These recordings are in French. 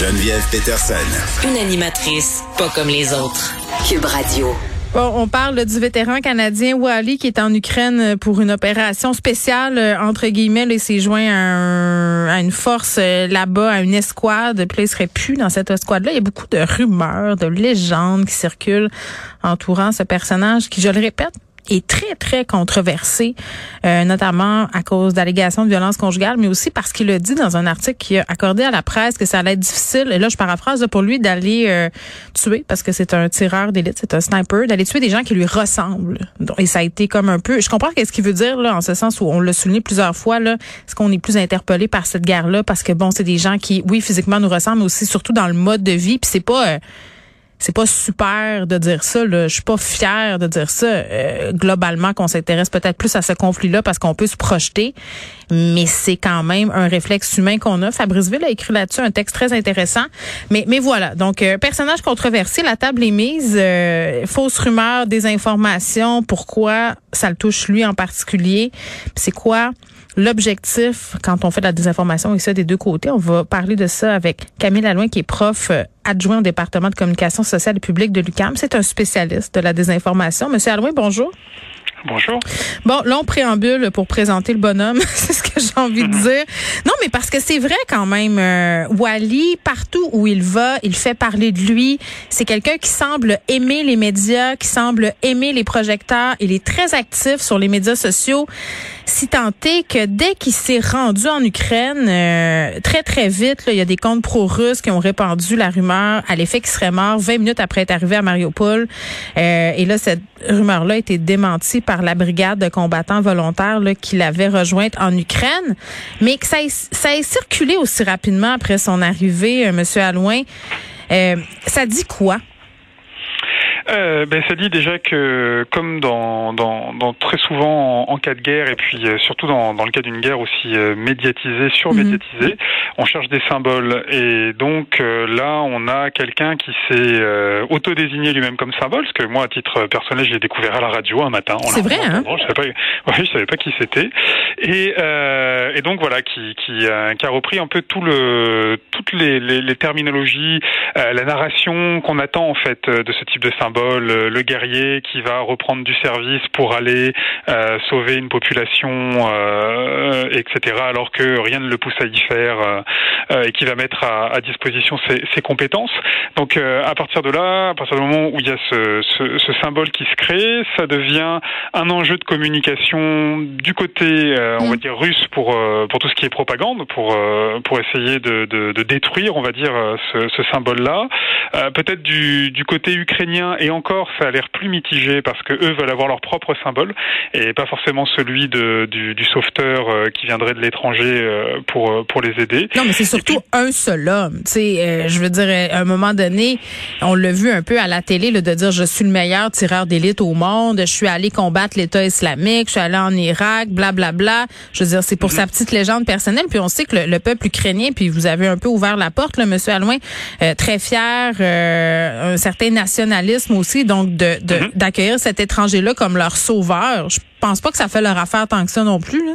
Geneviève Peterson. Une animatrice pas comme les autres. Cube Radio. Bon, on parle du vétéran canadien Wally qui est en Ukraine pour une opération spéciale, euh, entre guillemets. il s'est joint à, une force euh, là-bas, à une escouade. Puis là, il serait plus dans cette escouade-là. Il y a beaucoup de rumeurs, de légendes qui circulent entourant ce personnage qui, je le répète, est très, très controversé, euh, notamment à cause d'allégations de violence conjugale, mais aussi parce qu'il a dit dans un article qu'il a accordé à la presse que ça allait être difficile, et là je paraphrase, pour lui d'aller euh, tuer, parce que c'est un tireur d'élite, c'est un sniper, d'aller tuer des gens qui lui ressemblent. Et ça a été comme un peu... Je comprends qu'est-ce qu'il veut dire, là, en ce sens où on l'a souligné plusieurs fois, là, est-ce qu'on est plus interpellé par cette guerre-là, parce que, bon, c'est des gens qui, oui, physiquement nous ressemblent, mais aussi surtout dans le mode de vie, puis c'est pas... Euh, c'est pas super de dire ça. Là. Je suis pas fière de dire ça. Euh, globalement, qu'on s'intéresse peut-être plus à ce conflit-là parce qu'on peut se projeter, mais c'est quand même un réflexe humain qu'on a. Fabrice Ville a écrit là-dessus un texte très intéressant. Mais, mais voilà. Donc, euh, personnage controversé, la table est mise. Euh, fausse rumeur, désinformation. Pourquoi ça le touche lui en particulier? C'est quoi? L'objectif, quand on fait de la désinformation et ça des deux côtés, on va parler de ça avec Camille Lalouin, qui est prof euh, adjoint au département de communication sociale et publique de l'UCAM. C'est un spécialiste de la désinformation. Monsieur Alouin, bonjour. Bonjour. Bon, long préambule pour présenter le bonhomme, que j'ai envie de mhm. dire. Non, mais parce que c'est vrai quand même, euh, Wally, partout où il va, il fait parler de lui. C'est quelqu'un qui semble aimer les médias, qui semble aimer les projecteurs. Il est très actif sur les médias sociaux. Si tant est que dès qu'il s'est rendu en Ukraine, euh, très très vite, il y a des comptes pro-russes qui ont répandu la rumeur à l'effet qu'il serait mort 20 minutes après être arrivé à Mariupol. Euh, et là, cette rumeur-là a été démentie par la brigade de combattants volontaires là, qui l'avait rejointe en Ukraine, mais que ça, ça a circulé aussi rapidement après son arrivée, euh, Monsieur Alouin. Euh, ça dit quoi? euh, ben, Ça dit déjà que, comme dans, dans, dans très souvent en, cas de guerre, et puis euh, surtout dans, dans le cas d'une guerre aussi euh, médiatisée, surmédiatisée, mhm. on cherche des symboles. Et donc là, on a quelqu'un qui s'est autodésigné lui-même comme symbole, parce que moi, à titre personnel, je l'ai découvert à la radio un matin. C'est vrai, hein? Je savais pas, ouais, je savais pas qui c'était. Et, et donc voilà, qui, qui, qui, a repris un peu tout le, toutes les, les, les terminologies, la narration qu'on attend en fait de ce type de symbole le guerrier qui va reprendre du service pour aller euh, sauver une population, euh, etc. Alors que rien ne le pousse à y faire euh, et qui va mettre à, disposition ses, compétences. Donc à partir de là, à partir du moment où il y a ce, ce, symbole qui se crée, ça devient un enjeu de communication du côté, on va mm. dire russe pour pour tout ce qui est propagande, pour pour essayer de, de, de détruire, on va dire, ce, ce symbole-là. Peut-être du, du côté ukrainien et encore, ça a l'air plus mitigé parce que eux veulent avoir leur propre symbole et pas forcément celui de, du, du sauveteur euh, qui viendrait de l'étranger euh, pour euh, pour les aider. Non, mais c'est surtout un seul homme. Tu sais, je veux dire, à un moment donné, on l'a vu un peu à la télé de dire je suis le meilleur tireur d'élite au monde, je suis allé combattre l'État islamique, je suis allé en Irak, blablabla. Bla, bla. Je veux dire, c'est pour sa mhm. petite légende personnelle. Puis on sait que le, peuple ukrainien, puis vous avez un peu ouvert la porte, là, Monsieur Alouin, très fier, un certain nationalisme aussi, donc de mhm. d'accueillir cet étranger-là comme leur sauveur. Je pense pas que ça fait leur affaire tant que ça non plus. Là.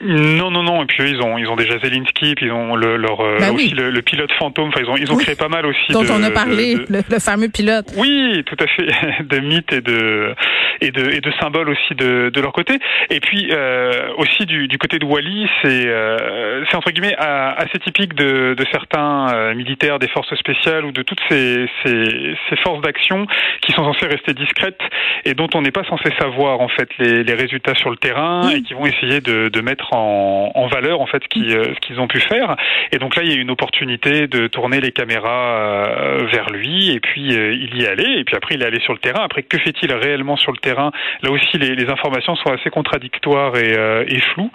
Non, non, non. Et puis ils ont, ils ont déjà Zelensky, puis ils ont le, leur euh, bah aussi le, pilote fantôme. Enfin, ils ont, ils ont créé pas mal aussi. Dont on a parlé, le, fameux pilote. Oui, tout à fait, de mythes et de et de et de symboles aussi de, de leur côté. Et puis euh, aussi du, du côté de Wally, c'est euh, c'est entre guillemets assez typique de, de certains euh, militaires des forces spéciales ou de toutes ces ces, ces forces d'action qui sont censées rester discrètes et dont on n'est pas censé savoir en fait les, les résultats sur le terrain et qui vont essayer de, de mettre en, valeur en fait euh, ce qu'ils ont pu faire. Et donc là, il y a une opportunité de tourner les caméras euh, vers lui et puis euh, il y est allé. Et puis après, il est allé sur le terrain. Après, que fait-il réellement sur le terrain? Là aussi, les, informations sont assez contradictoires et, floues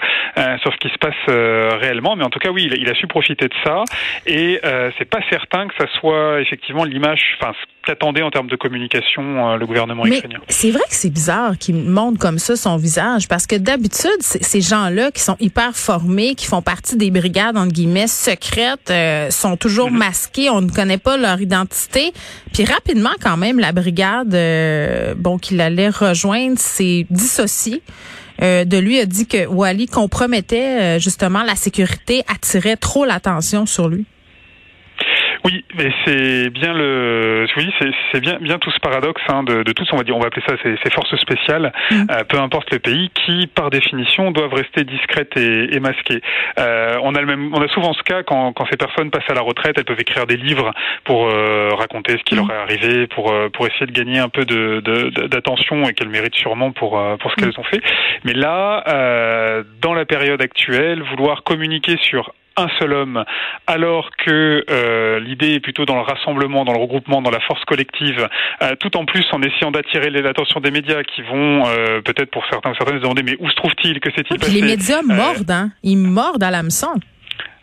sur ce qui se passe réellement. Mais en tout cas, oui, il, a su profiter de ça. Et c'est pas certain que ça soit effectivement l'image, enfin qu'attendait en termes de communication le gouvernement Mais ukrainien. C'est vrai que c'est bizarre qu'il montre comme ça son visage parce que d'habitude, ces gens-là qui sont hyper formés, qui font partie des brigades, entre guillemets, secrètes, euh, sont toujours mhm. masqués. On ne connaît pas leur identité. Puis rapidement, quand même, la brigade, euh, bon, qu'il allait rejoindre, s'est dissociée. Euh, de lui a dit que Wally compromettait justement la sécurité, attirait trop l'attention sur lui. Oui, mais c'est bien le, oui, c'est bien bien tout ce paradoxe hein, de, de tous, on va dire, on va appeler ça ces, forces spéciales, mm. euh, peu importe le pays, qui par définition doivent rester discrètes et, et masquées. Euh, on a le même, on a souvent ce cas quand, quand ces personnes passent à la retraite, elles peuvent écrire des livres pour euh, raconter ce qui leur mm. est arrivé, pour pour essayer de gagner un peu de d'attention et qu'elles méritent sûrement pour pour ce qu'elles mm. ont fait. Mais là, dans la période actuelle, vouloir communiquer sur un seul homme, alors que euh, l'idée est plutôt dans le rassemblement, dans le regroupement, dans la force collective, euh, tout en plus en essayant d'attirer l'attention des médias qui vont euh, peut-être pour certains certaines se demander mais où se trouve-t-il, que s'est-il passé Les médias mordent, hein, ils mordent à l'hameçon.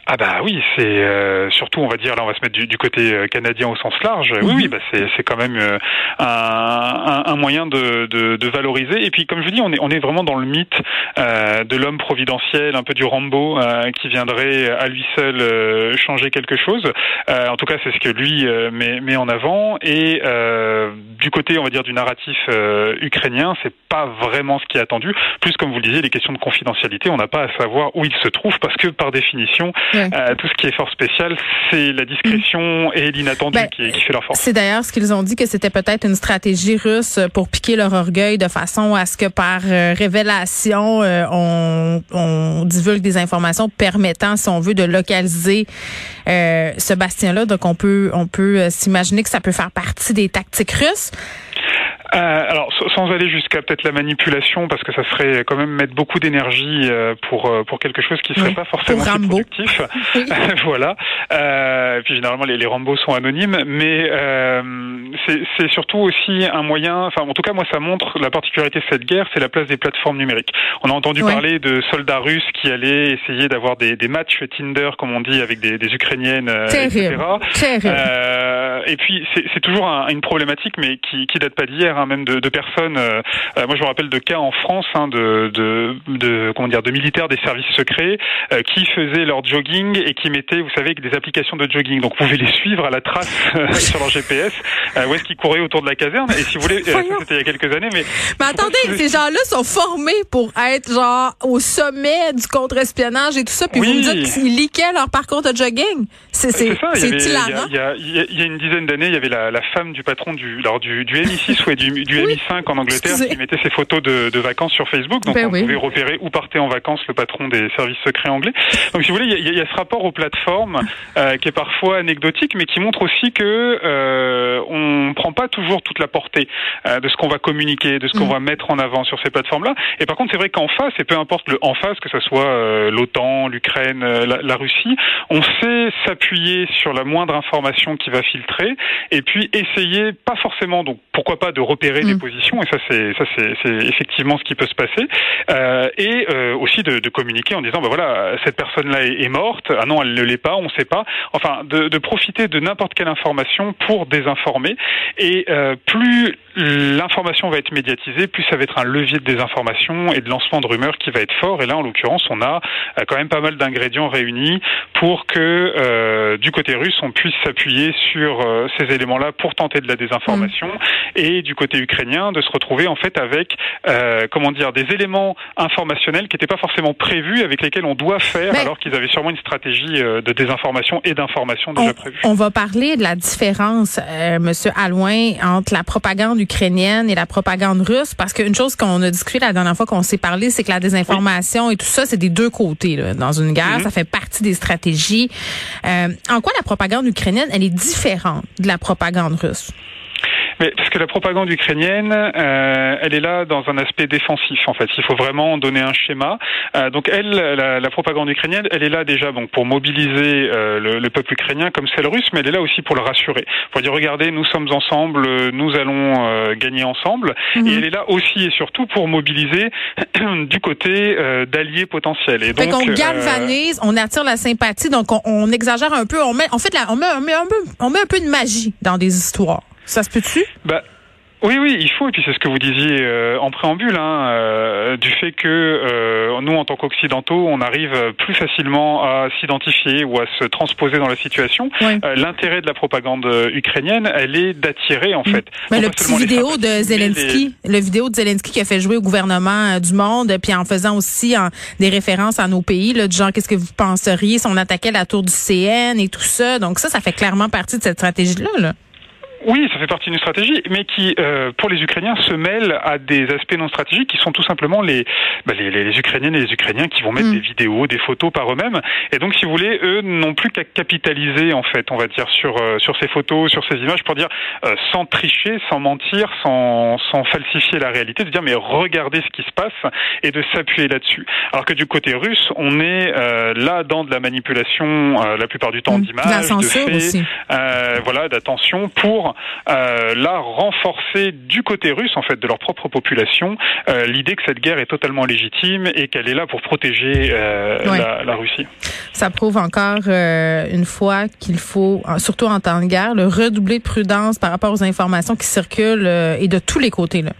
Ah bah oui, c'est euh, surtout on va dire là on va se mettre du, côté euh, canadien au sens large. Oui oui, mhm. bah c'est c'est quand même euh, un, un, moyen de, de, de, valoriser. Et puis comme je dis, on est on est vraiment dans le mythe euh, de l'homme providentiel, un peu du Rambo qui viendrait à lui seul changer quelque chose. en tout cas, c'est ce que lui met, met en avant. Et du côté on va dire du narratif ukrainien, c'est pas vraiment ce qui est attendu. Plus comme vous le disiez, les questions de confidentialité, on n'a pas à savoir où il se trouve parce que par définition euh, tout ce qui est fort spécial, c'est la discrétion et l'inattendu ben, qui, qui, fait leur force. C'est d'ailleurs ce qu'ils ont dit que c'était peut-être une stratégie russe pour piquer leur orgueil de façon à ce que par euh, révélation, euh, on, on, divulgue des informations permettant, si on veut, de localiser ce bastien-là. Donc on peut on peut s'imaginer que ça peut faire partie des tactiques russes. Euh, alors, sans aller jusqu'à peut-être la manipulation, parce que ça serait quand même mettre beaucoup d'énergie euh, pour euh, pour quelque chose qui serait pas forcément productif. voilà. Euh, et puis généralement les, les Rambo sont anonymes, mais euh, c'est surtout aussi un moyen. Enfin, en tout cas, moi, ça montre la particularité de cette guerre, c'est la place des plateformes numériques. On a entendu parler de soldats russes qui allaient essayer d'avoir des, des matchs Tinder, comme on dit, avec des, des ukrainiennes, etc. et puis c'est toujours un, une problématique, mais qui qui date pas d'hier Hein, même de, de personnes. Euh, euh, moi, je me rappelle de cas en France hein, de, de, de, comment dire de militaires des services secrets euh, qui faisaient leur jogging et qui mettaient, vous savez, des applications de jogging. Donc, vous pouvez les suivre à la trace sur leur GPS où est-ce qu'ils couraient autour de la caserne. Et si vous voulez, c'était il y a quelques années, mais. Mais attendez, ces gens-là sont formés pour être genre au sommet du contre-espionnage et tout ça, puis vous me dites qu'ils liquaient leur parcours de jogging. C'est c'est hilarant. Il y, a, il, y a, une dizaine d'années, il y avait la, la, femme du patron du, alors du, du MI6 ou du du, MI5 en Angleterre qui mettait ses photos de, de, vacances sur Facebook. Donc ben on pouvait repérer où partait en vacances le patron des services secrets anglais. Donc si vous voulez, il y, y, a ce rapport aux plateformes euh, qui est parfois anecdotique, mais qui montre aussi que euh, on prend pas toujours toute la portée euh, de ce qu'on va communiquer, de ce qu'on mm. va mettre en avant sur ces plateformes-là. Et par contre, c'est vrai qu'en face, et peu importe le en face, que ce soit euh, l'OTAN, l'Ukraine, la, la, Russie, on sait s'appuyer sur la moindre information qui va filtrer, et puis essayer, pas forcément, donc pourquoi pas de repérer des mm. positions, et ça c'est ça c'est effectivement ce qui peut se passer, euh, et euh, aussi de, de, communiquer en disant bah voilà cette personne-là est, est, morte, ah non elle ne l'est pas, on ne sait pas, enfin de, de profiter de n'importe quelle information pour désinformer, et euh, plus l'information va être médiatisée, plus ça va être un levier de désinformation et de lancement de rumeurs qui va être fort, et là en l'occurrence on a quand même pas mal d'ingrédients réunis pour que du côté russe on puisse s'appuyer sur ces éléments-là pour tenter de la désinformation, mm. et du côté ukrainien de se retrouver en fait avec euh, comment dire des éléments informationnels qui n'étaient pas forcément prévus avec lesquels on doit faire alors qu'ils avaient sûrement une stratégie euh, de désinformation et d'information déjà prévue. On va parler de la différence, euh, Monsieur Alouin, entre la propagande ukrainienne et la propagande russe parce qu'une chose qu'on a discuté la dernière fois qu'on s'est parlé, c'est que la désinformation et tout ça, c'est des deux côtés là. dans une guerre. Mm-hmm. Ça fait partie des stratégies. Euh, en quoi la propagande ukrainienne, elle est différente de la propagande russe? Mais parce que la propagande ukrainienne, euh, elle est là dans un aspect défensif en fait. Il faut vraiment donner un schéma. Euh, donc elle, la, la, propagande ukrainienne, elle est là déjà donc pour mobiliser euh, le, le, peuple ukrainien comme celle russe, mais elle est là aussi pour le rassurer. Pour dire regardez, nous sommes ensemble, nous allons euh, gagner ensemble. Mhm. Et elle est là aussi et surtout pour mobiliser du côté euh, d'alliés potentiels. Et donc on galvanise, on attire la sympathie, donc on, on, exagère un peu, on met, on fait la, on met, on met un peu, on met un peu de magie dans des histoires. Ça se peut-tu? Bah, Oui, oui, il faut. Et puis c'est ce que vous disiez euh, en préambule, hein, euh, du fait que euh, nous, en tant qu'occidentaux, on arrive plus facilement à s'identifier ou à se transposer dans la situation. L'intérêt de la propagande ukrainienne, elle est d'attirer en mm. fait. Mais le petit vidéo de Zelensky, le vidéo de Zelensky qui a fait jouer au gouvernement du monde, puis en faisant aussi des références à nos pays, là, du genre qu'est-ce que vous penseriez si on attaquait la tour du CN et tout ça. Donc ça, ça fait clairement partie de cette stratégie-là. là. Oui, ça fait partie d'une stratégie, mais qui, euh, pour les Ukrainiens, se mêle à des aspects non stratégiques qui sont tout simplement les, bah, les, les, Ukrainiennes et les Ukrainiens qui vont mettre mm. des vidéos, des photos par eux-mêmes. Et donc, si vous voulez, eux n'ont plus qu'à capitaliser, en fait, on va dire, sur, euh, sur ces photos, sur ces images, pour dire, euh, sans tricher, sans mentir, sans, sans falsifier la réalité, de dire, mais regardez ce qui se passe et de s'appuyer là-dessus. Alors que du côté russe, on est là dans de la manipulation, la plupart du temps, mm. d'images, de faits, voilà, d'attention pour euh, là renforcer du côté russe, en fait, de leur propre population, euh, l'idée que cette guerre est totalement légitime et qu'elle est là pour protéger euh, la, Russie. Ça prouve encore une fois qu'il faut, surtout en temps de guerre, le redoubler de prudence par rapport aux informations qui circulent et de tous les côtés. Là.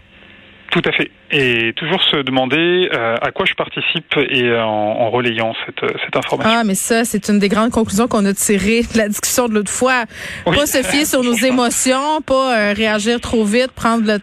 Tout à fait et toujours se demander euh, à quoi je participe et en, en relayant cette, cette, information. Ah, mais ça, c'est une des grandes conclusions qu'on a tirées de la discussion de l'autre fois. Pas se fier sur nos émotions, pas euh, réagir trop vite, prendre le